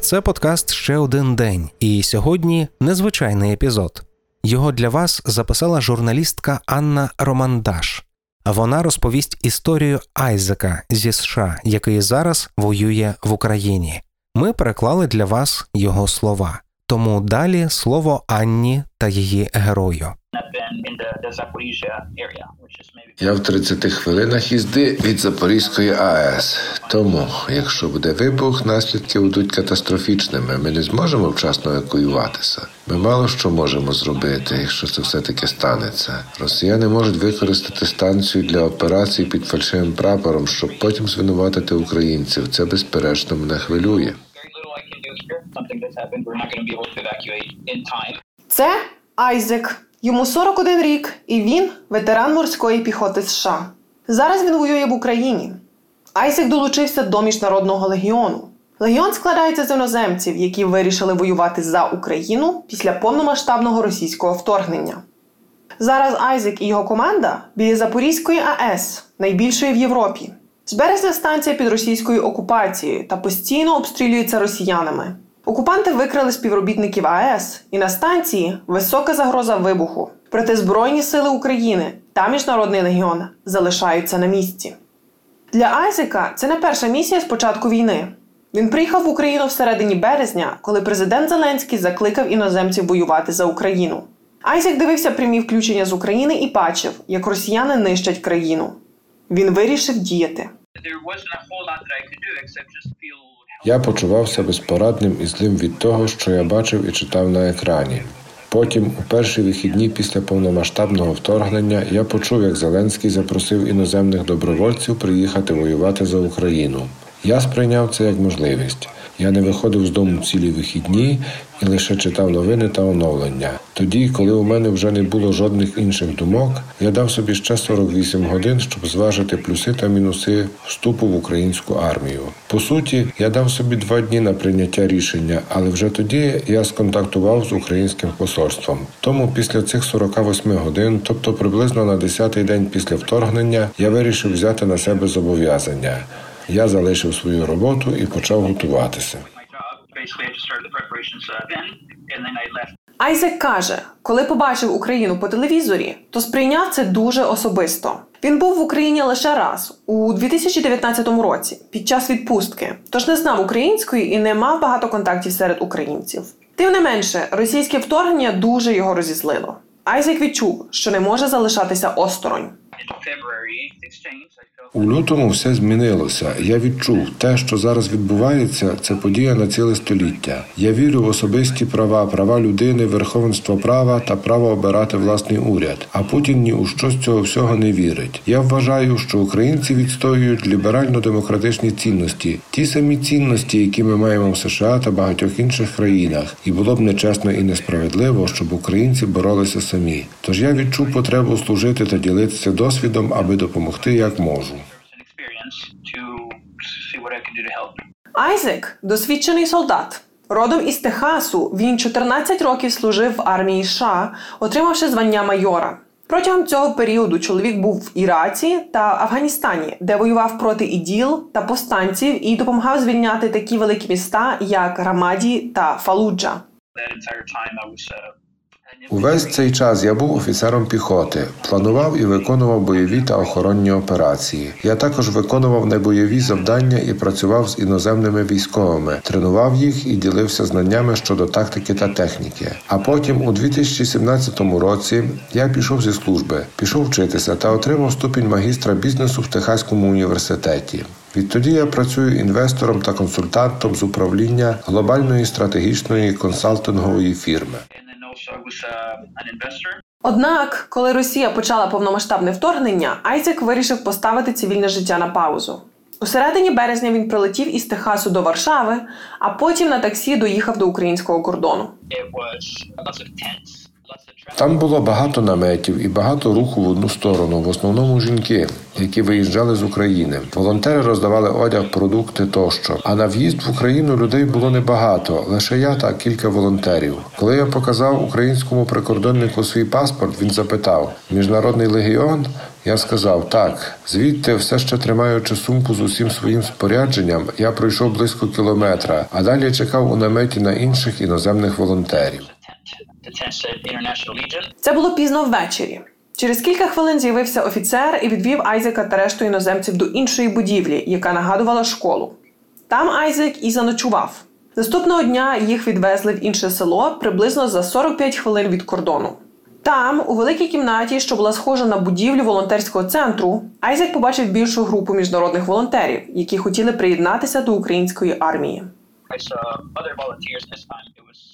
Це подкаст ще один день, і сьогодні незвичайний епізод. Його для вас записала журналістка Анна Романдаш. Вона розповість історію Айзека зі США, який зараз воює в Україні. Ми переклали для вас його слова. Тому далі слово Анні та її герою. Я в 30 хвилинах їзди від Запорізької АЕС. Тому, якщо буде вибух, наслідки будуть катастрофічними. Ми не зможемо вчасно евакуюватися. Ми мало що можемо зробити, якщо це все таки станеться. Росіяни можуть використати станцію для операцій під фальшивим прапором, щоб потім звинуватити українців. Це безперечно мене хвилює. Це Айзек. Йому 41 рік, і він ветеран морської піхоти США. Зараз він воює в Україні. Айзек долучився до міжнародного легіону. Легіон складається з іноземців, які вирішили воювати за Україну після повномасштабного російського вторгнення. Зараз Айзек і його команда біля Запорізької АЕС, найбільшої в Європі. З березня станція під російською окупацією та постійно обстрілюється росіянами. Окупанти викрали співробітників АЕС, і на станції висока загроза вибуху. Проте Збройні сили України та Міжнародний легіон залишаються на місці. Для Айзека це не перша місія з початку війни. Він приїхав в Україну всередині березня, коли президент Зеленський закликав іноземців воювати за Україну. Айзек дивився прямі включення з України і бачив, як росіяни нищать країну. Він вирішив діяти. Я почувався безпорадним і злим від того, що я бачив і читав на екрані. Потім, у перші вихідні після повномасштабного вторгнення, я почув, як Зеленський запросив іноземних добровольців приїхати воювати за Україну. Я сприйняв це як можливість. Я не виходив з дому цілі вихідні і лише читав новини та оновлення. Тоді, коли у мене вже не було жодних інших думок, я дав собі ще 48 годин, щоб зважити плюси та мінуси вступу в українську армію. По суті, я дав собі два дні на прийняття рішення, але вже тоді я сконтактував з українським посольством. Тому після цих 48 годин, тобто приблизно на 10-й день після вторгнення, я вирішив взяти на себе зобов'язання. Я залишив свою роботу і почав готуватися. Айзек каже, коли побачив Україну по телевізорі, то сприйняв це дуже особисто. Він був в Україні лише раз у 2019 році під час відпустки, тож не знав української і не мав багато контактів серед українців. Тим не менше, російське вторгнення дуже його розізлило. Айзек відчув, що не може залишатися осторонь. У лютому все змінилося. Я відчув те, що зараз відбувається, це подія на ціле століття. Я вірю в особисті права, права людини, верховенство права та право обирати власний уряд. А Путін ні у що з цього всього не вірить. Я вважаю, що українці відстоюють ліберально-демократичні цінності, ті самі цінності, які ми маємо в США та багатьох інших країнах, і було б нечесно і несправедливо, щоб українці боролися самі. Тож я відчув потребу служити та ділитися досвідом, аби допомогти як можу. Айзек досвідчений солдат. Родом із Техасу він 14 років служив в армії США, отримавши звання майора. Протягом цього періоду чоловік був в Іраці та Афганістані, де воював проти іділ та повстанців і допомагав звільняти такі великі міста, як Рамаді та Фалуджа. Увесь цей час я був офіцером піхоти, планував і виконував бойові та охоронні операції. Я також виконував небойові завдання і працював з іноземними військовими, тренував їх і ділився знаннями щодо тактики та техніки. А потім, у 2017 році, я пішов зі служби, пішов вчитися та отримав ступінь магістра бізнесу в Техаському університеті. Відтоді я працюю інвестором та консультантом з управління глобальної стратегічної консалтингової фірми. Однак, коли Росія почала повномасштабне вторгнення, Айзек вирішив поставити цивільне життя на паузу. У середині березня він прилетів із Техасу до Варшави, а потім на таксі доїхав до українського кордону. Там було багато наметів і багато руху в одну сторону, в основному жінки, які виїжджали з України. Волонтери роздавали одяг, продукти тощо. А на в'їзд в Україну людей було небагато, лише я та кілька волонтерів. Коли я показав українському прикордоннику свій паспорт, він запитав: Міжнародний легіон. Я сказав так, звідти, все ще тримаючи сумку з усім своїм спорядженням, я пройшов близько кілометра, а далі чекав у наметі на інших іноземних волонтерів. Це було пізно ввечері. Через кілька хвилин з'явився офіцер і відвів Айзека та решту іноземців до іншої будівлі, яка нагадувала школу. Там Айзек і заночував. Наступного дня їх відвезли в інше село приблизно за 45 хвилин від кордону. Там, у великій кімнаті, що була схожа на будівлю волонтерського центру, Айзек побачив більшу групу міжнародних волонтерів, які хотіли приєднатися до української армії.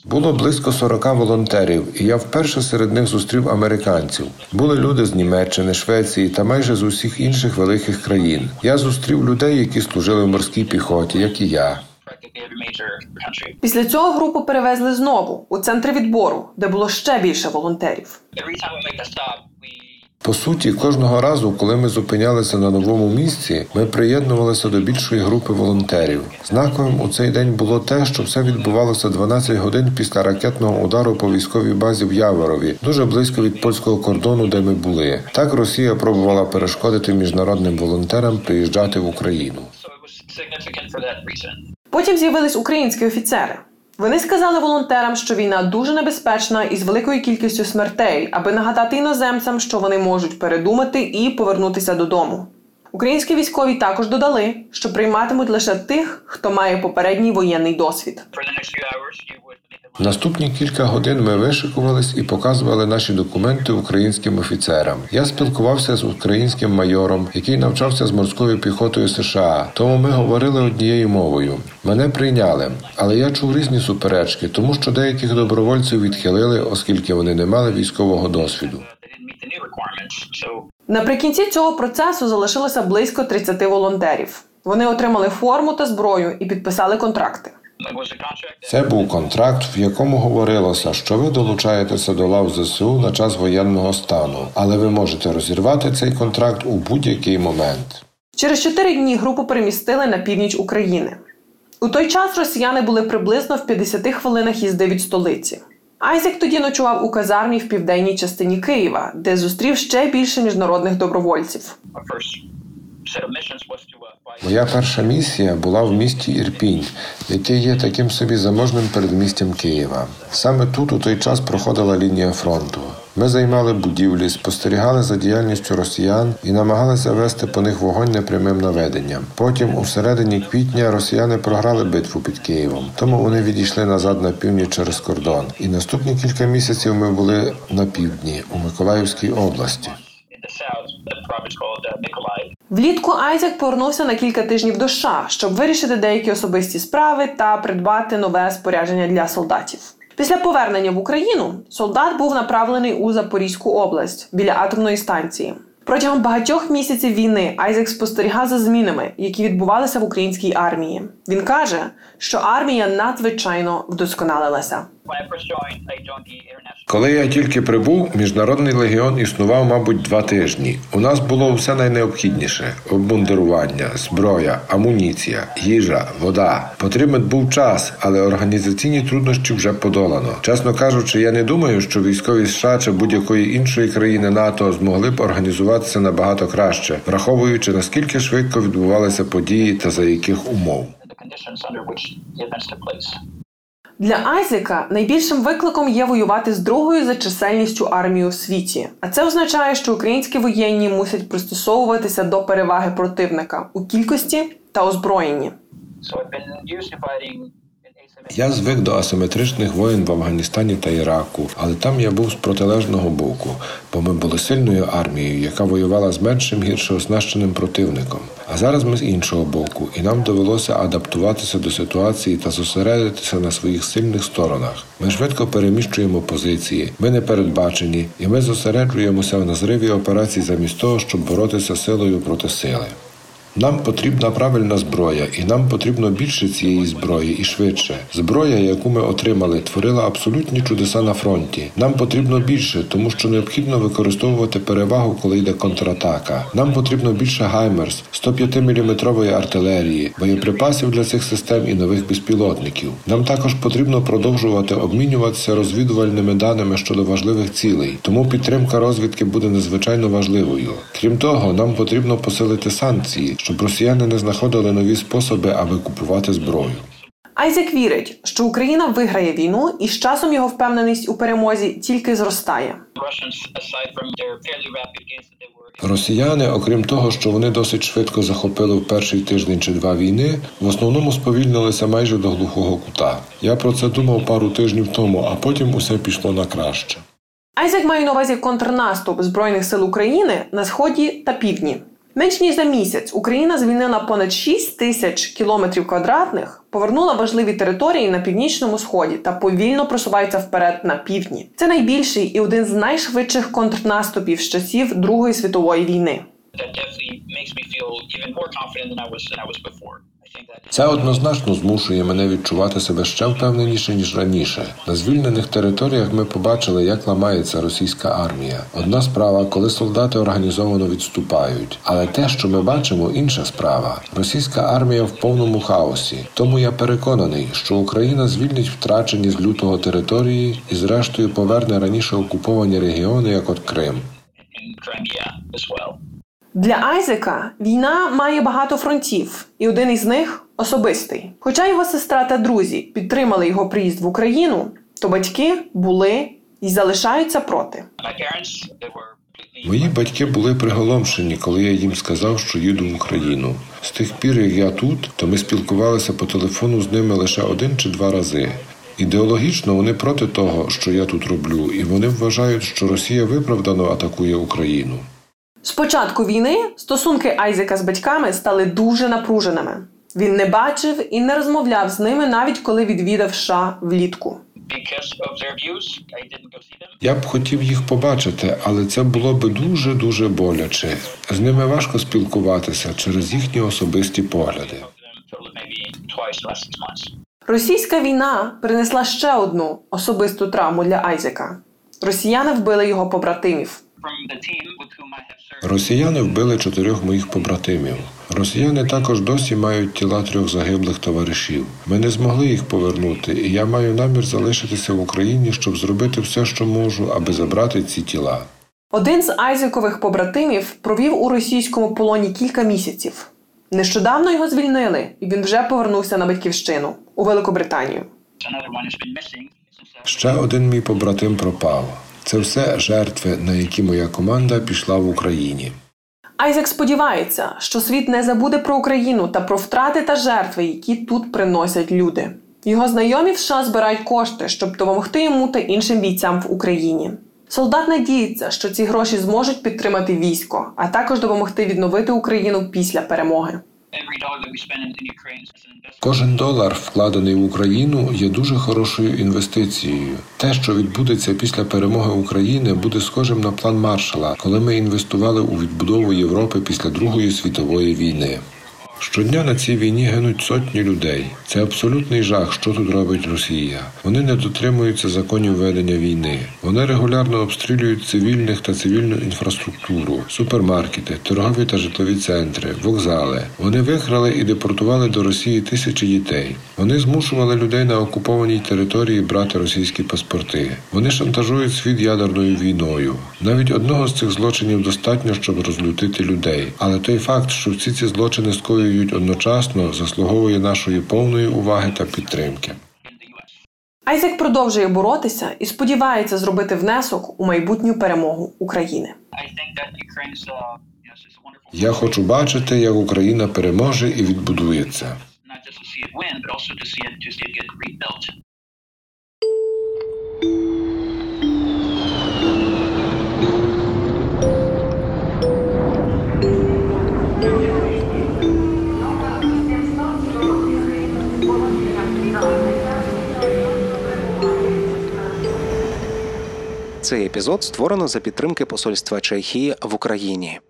Було близько 40 волонтерів, і я вперше серед них зустрів американців. Були люди з Німеччини, Швеції та майже з усіх інших великих країн. Я зустрів людей, які служили в морській піхоті, як і я. Після цього групу перевезли знову у центр відбору, де було ще більше волонтерів. По суті, кожного разу, коли ми зупинялися на новому місці, ми приєднувалися до більшої групи волонтерів. Знаковим у цей день було те, що все відбувалося 12 годин після ракетного удару по військовій базі в Яворові, дуже близько від польського кордону, де ми були. Так Росія пробувала перешкодити міжнародним волонтерам приїжджати в Україну. Потім з'явились українські офіцери. Вони сказали волонтерам, що війна дуже небезпечна і з великою кількістю смертей, аби нагадати іноземцям, що вони можуть передумати і повернутися додому. Українські військові також додали, що прийматимуть лише тих, хто має попередній воєнний досвід. Наступні кілька годин ми вишикувались і показували наші документи українським офіцерам. Я спілкувався з українським майором, який навчався з морською піхотою США. Тому ми говорили однією мовою. Мене прийняли, але я чув різні суперечки, тому що деяких добровольців відхилили, оскільки вони не мали військового досвіду. Наприкінці цього процесу залишилося близько 30 волонтерів. Вони отримали форму та зброю і підписали контракти. Це був контракт, в якому говорилося, що ви долучаєтеся до лав ЗСУ на час воєнного стану, але ви можете розірвати цей контракт у будь-який момент. Через чотири дні групу перемістили на північ України. У той час росіяни були приблизно в 50 хвилинах їзди від столиці. Айзек тоді ночував у казармі в південній частині Києва, де зустрів ще більше міжнародних добровольців. Моя перша місія була в місті Ірпінь, яке є таким собі заможним передмістям Києва. Саме тут у той час проходила лінія фронту. Ми займали будівлі, спостерігали за діяльністю росіян і намагалися вести по них вогонь непрямим наведенням. Потім, у середині квітня, росіяни програли битву під Києвом, тому вони відійшли назад на північ через кордон. І наступні кілька місяців ми були на півдні у Миколаївській області. Влітку Айзек повернувся на кілька тижнів до США, щоб вирішити деякі особисті справи та придбати нове спорядження для солдатів. Після повернення в Україну солдат був направлений у Запорізьку область біля атомної станції. Протягом багатьох місяців війни Айзек спостерігав за змінами, які відбувалися в українській армії. Він каже, що армія надзвичайно вдосконалилася. Коли я тільки прибув, міжнародний легіон існував, мабуть, два тижні. У нас було все найнеобхідніше: обмундирування, зброя, амуніція, їжа, вода. Потрібен був час, але організаційні труднощі вже подолано. Чесно кажучи, я не думаю, що військові США чи будь-якої іншої країни НАТО змогли б організуватися набагато краще, враховуючи наскільки швидко відбувалися події та за яких умов. Для Айзека найбільшим викликом є воювати з другою за чисельністю армією у світі. А це означає, що українські воєнні мусять пристосовуватися до переваги противника у кількості та озброєнні. Я звик до асиметричних воєн в Афганістані та Іраку, але там я був з протилежного боку, бо ми були сильною армією, яка воювала з меншим гірше оснащеним противником. А зараз ми з іншого боку, і нам довелося адаптуватися до ситуації та зосередитися на своїх сильних сторонах. Ми швидко переміщуємо позиції, ми не передбачені, і ми зосереджуємося на зриві операцій замість того, щоб боротися силою проти сили. Нам потрібна правильна зброя, і нам потрібно більше цієї зброї і швидше. Зброя, яку ми отримали, творила абсолютні чудеса на фронті. Нам потрібно більше, тому що необхідно використовувати перевагу, коли йде контратака. Нам потрібно більше Гаймерс, 105-мм артилерії, боєприпасів для цих систем і нових безпілотників. Нам також потрібно продовжувати обмінюватися розвідувальними даними щодо важливих цілей. Тому підтримка розвідки буде надзвичайно важливою. Крім того, нам потрібно посилити санкції, щоб росіяни не знаходили нові способи, аби купувати зброю. Айзек вірить, що Україна виграє війну, і з часом його впевненість у перемозі тільки зростає. Росіяни, окрім того, що вони досить швидко захопили в перший тиждень чи два війни, в основному сповільнилися майже до глухого кута. Я про це думав пару тижнів тому, а потім усе пішло на краще. Айзек має на увазі контрнаступ Збройних сил України на сході та півдні. Менш ніж за місяць Україна звільнила понад 6 тисяч кілометрів квадратних, повернула важливі території на північному сході та повільно просувається вперед на півдні. Це найбільший і один з найшвидших контрнаступів з часів Другої світової війни. That definitely makes me feel even more confident than I was than I was before. I think that Це однозначно змушує мене відчувати себе ще впевненіше ніж раніше. На звільнених територіях ми побачили, як ламається російська армія. Одна справа, коли солдати організовано відступають, але те, що ми бачимо, інша справа. Російська армія в повному хаосі. Тому я переконаний, що Україна звільнить втрачені з лютого території і, зрештою, поверне раніше окуповані регіони, як от Крим. Crimea as well. Для Айзека війна має багато фронтів, і один із них особистий. Хоча його сестра та друзі підтримали його приїзд в Україну, то батьки були і залишаються проти. Мої батьки були приголомшені, коли я їм сказав, що їду в Україну. З тих пір, як я тут, то ми спілкувалися по телефону з ними лише один чи два рази. Ідеологічно вони проти того, що я тут роблю, і вони вважають, що Росія виправдано атакує Україну. З початку війни стосунки Айзека з батьками стали дуже напруженими. Він не бачив і не розмовляв з ними, навіть коли відвідав США влітку. Я б хотів їх побачити, але це було би дуже дуже боляче. З ними важко спілкуватися через їхні особисті погляди. Російська війна принесла ще одну особисту травму для Айзека. Росіяни вбили його побратимів. Росіяни вбили чотирьох моїх побратимів. Росіяни також досі мають тіла трьох загиблих товаришів. Ми не змогли їх повернути, і я маю намір залишитися в Україні, щоб зробити все, що можу, аби забрати ці тіла. Один з Айзекових побратимів провів у російському полоні кілька місяців. Нещодавно його звільнили, і він вже повернувся на батьківщину у Великобританію. Ще один мій побратим пропав. Це все жертви, на які моя команда пішла в Україні. Айзек сподівається, що світ не забуде про Україну та про втрати та жертви, які тут приносять люди. Його знайомі в США збирають кошти, щоб допомогти йому та іншим бійцям в Україні. Солдат надіється, що ці гроші зможуть підтримати військо, а також допомогти відновити Україну після перемоги. Кожен долар, вкладений в Україну, є дуже хорошою інвестицією. Те, що відбудеться після перемоги України, буде схожим на план Маршала, коли ми інвестували у відбудову Європи після Другої світової війни. Щодня на цій війні гинуть сотні людей. Це абсолютний жах, що тут робить Росія. Вони не дотримуються законів ведення війни. Вони регулярно обстрілюють цивільних та цивільну інфраструктуру, супермаркети, торгові та житлові центри, вокзали. Вони викрали і депортували до Росії тисячі дітей. Вони змушували людей на окупованій території брати російські паспорти. Вони шантажують світ ядерною війною. Навіть одного з цих злочинів достатньо, щоб розлютити людей. Але той факт, що всі ці злочини скоюють одночасно, заслуговує нашої повної уваги та підтримки. Айзек продовжує боротися і сподівається зробити внесок у майбутню перемогу України. Я хочу бачити, як Україна переможе і відбудується. Not just Цей епізод створено за підтримки Посольства Чехії в Україні.